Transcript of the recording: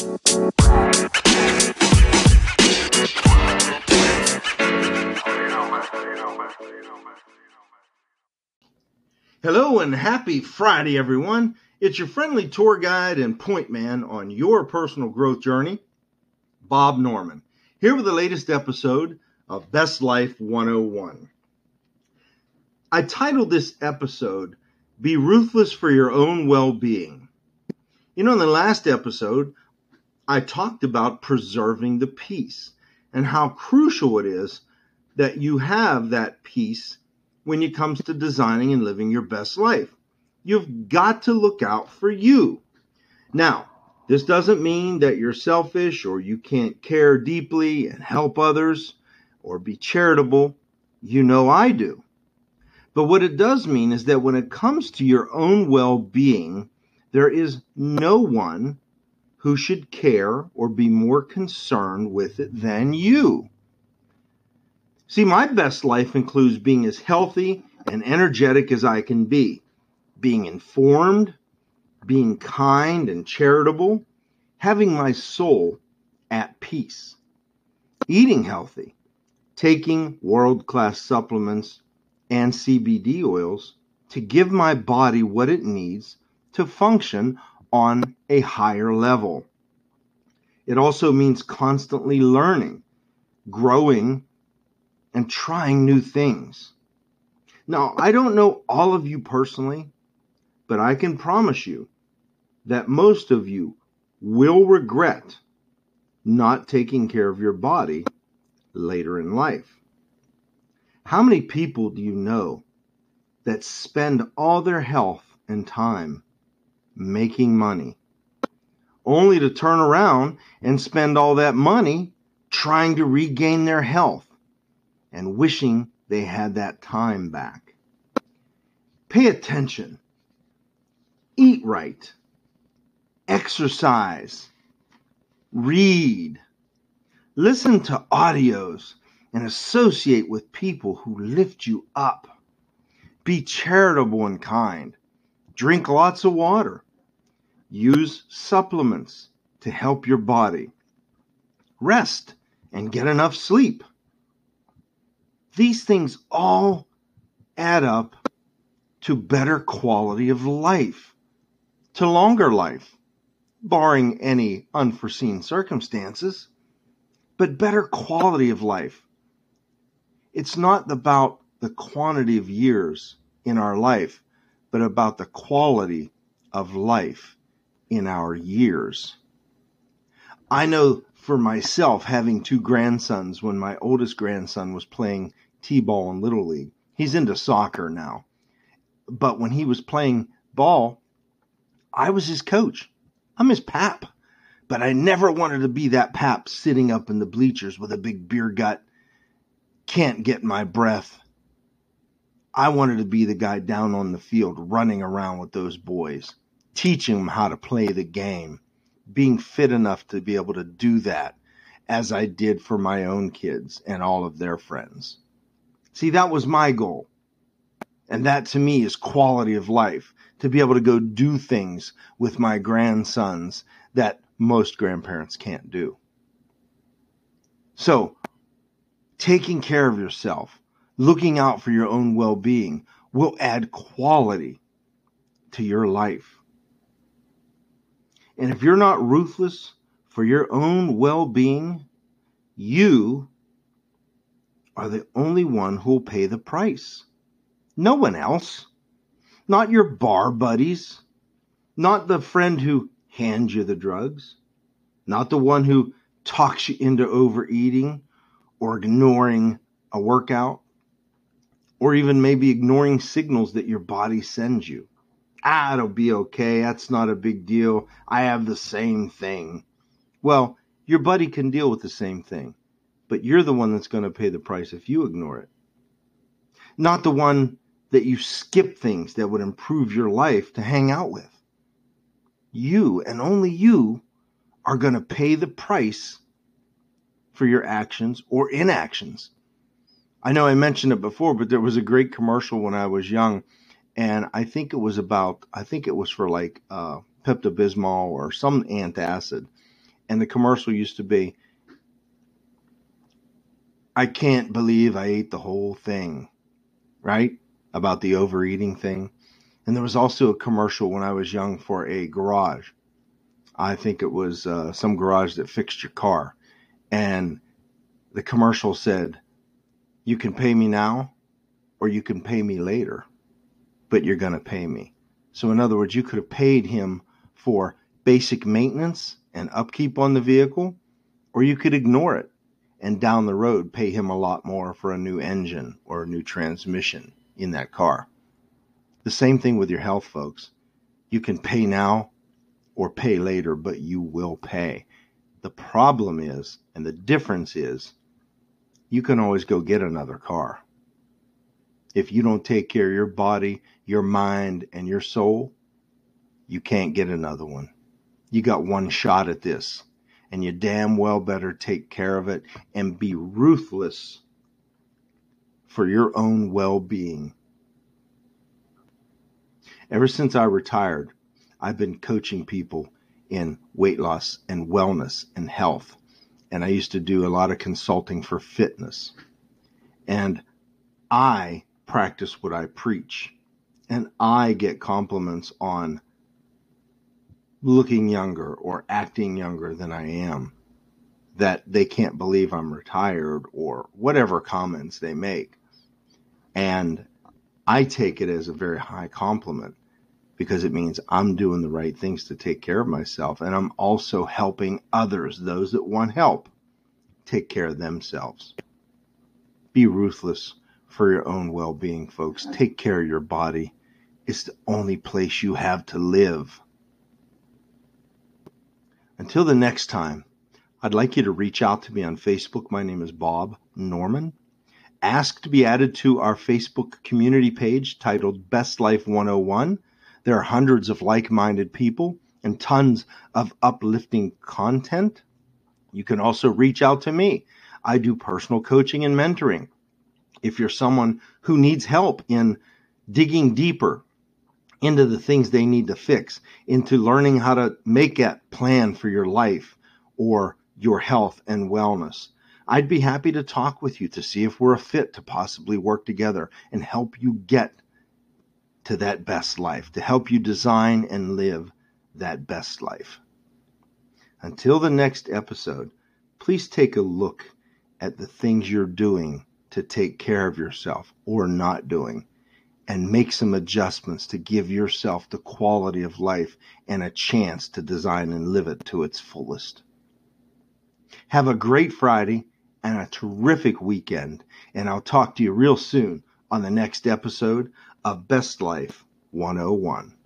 Hello and happy Friday, everyone. It's your friendly tour guide and point man on your personal growth journey, Bob Norman, here with the latest episode of Best Life 101. I titled this episode, Be Ruthless for Your Own Well Being. You know, in the last episode, I talked about preserving the peace and how crucial it is that you have that peace when it comes to designing and living your best life. You've got to look out for you. Now, this doesn't mean that you're selfish or you can't care deeply and help others or be charitable. You know I do. But what it does mean is that when it comes to your own well being, there is no one who should care or be more concerned with it than you. See, my best life includes being as healthy and energetic as I can be, being informed, being kind and charitable, having my soul at peace, eating healthy, taking world class supplements and CBD oils to give my body what it needs to function on a higher level. It also means constantly learning, growing, and trying new things. Now, I don't know all of you personally, but I can promise you that most of you will regret not taking care of your body later in life. How many people do you know that spend all their health and time making money, only to turn around and spend all that money trying to regain their health? and wishing they had that time back. Pay attention. Eat right. Exercise. Read. Listen to audios and associate with people who lift you up. Be charitable and kind. Drink lots of water. Use supplements to help your body. Rest and get enough sleep. These things all add up to better quality of life, to longer life, barring any unforeseen circumstances, but better quality of life. It's not about the quantity of years in our life, but about the quality of life in our years. I know for myself, having two grandsons, when my oldest grandson was playing T ball in Little League, he's into soccer now. But when he was playing ball, I was his coach. I'm his pap. But I never wanted to be that pap sitting up in the bleachers with a big beer gut, can't get my breath. I wanted to be the guy down on the field running around with those boys, teaching them how to play the game being fit enough to be able to do that as I did for my own kids and all of their friends. See, that was my goal. And that to me is quality of life to be able to go do things with my grandsons that most grandparents can't do. So, taking care of yourself, looking out for your own well being will add quality to your life. And if you're not ruthless for your own well being, you are the only one who will pay the price. No one else. Not your bar buddies. Not the friend who hands you the drugs. Not the one who talks you into overeating or ignoring a workout. Or even maybe ignoring signals that your body sends you ah, it'll be okay. That's not a big deal. I have the same thing. Well, your buddy can deal with the same thing, but you're the one that's going to pay the price if you ignore it. Not the one that you skip things that would improve your life to hang out with. You and only you are going to pay the price for your actions or inactions. I know I mentioned it before, but there was a great commercial when I was young and I think it was about I think it was for like uh, Pepto Bismol or some antacid, And the commercial used to be, I can't believe I ate the whole thing, right? About the overeating thing. And there was also a commercial when I was young for a garage. I think it was uh, some garage that fixed your car. And the commercial said, You can pay me now or you can pay me later, but you're going to pay me. So, in other words, you could have paid him for basic maintenance and upkeep on the vehicle, or you could ignore it and down the road pay him a lot more for a new engine or a new transmission in that car. The same thing with your health, folks. You can pay now or pay later, but you will pay. The problem is, and the difference is, you can always go get another car. If you don't take care of your body, your mind, and your soul, you can't get another one. You got one shot at this, and you damn well better take care of it and be ruthless for your own well being. Ever since I retired, I've been coaching people in weight loss and wellness and health. And I used to do a lot of consulting for fitness. And I practice what I preach. And I get compliments on looking younger or acting younger than I am that they can't believe I'm retired or whatever comments they make. And I take it as a very high compliment because it means I'm doing the right things to take care of myself. And I'm also helping others, those that want help, take care of themselves. Be ruthless for your own well being, folks. Take care of your body. It's the only place you have to live. Until the next time, I'd like you to reach out to me on Facebook. My name is Bob Norman. Ask to be added to our Facebook community page titled Best Life 101. There are hundreds of like minded people and tons of uplifting content. You can also reach out to me. I do personal coaching and mentoring if you're someone who needs help in digging deeper into the things they need to fix, into learning how to make that plan for your life or your health and wellness. I'd be happy to talk with you to see if we're a fit to possibly work together and help you get to that best life, to help you design and live that best life. Until the next episode, please take a look at the things you're doing to take care of yourself or not doing and make some adjustments to give yourself the quality of life and a chance to design and live it to its fullest. Have a great Friday and a terrific weekend, and I'll talk to you real soon on the next episode of Best Life 101.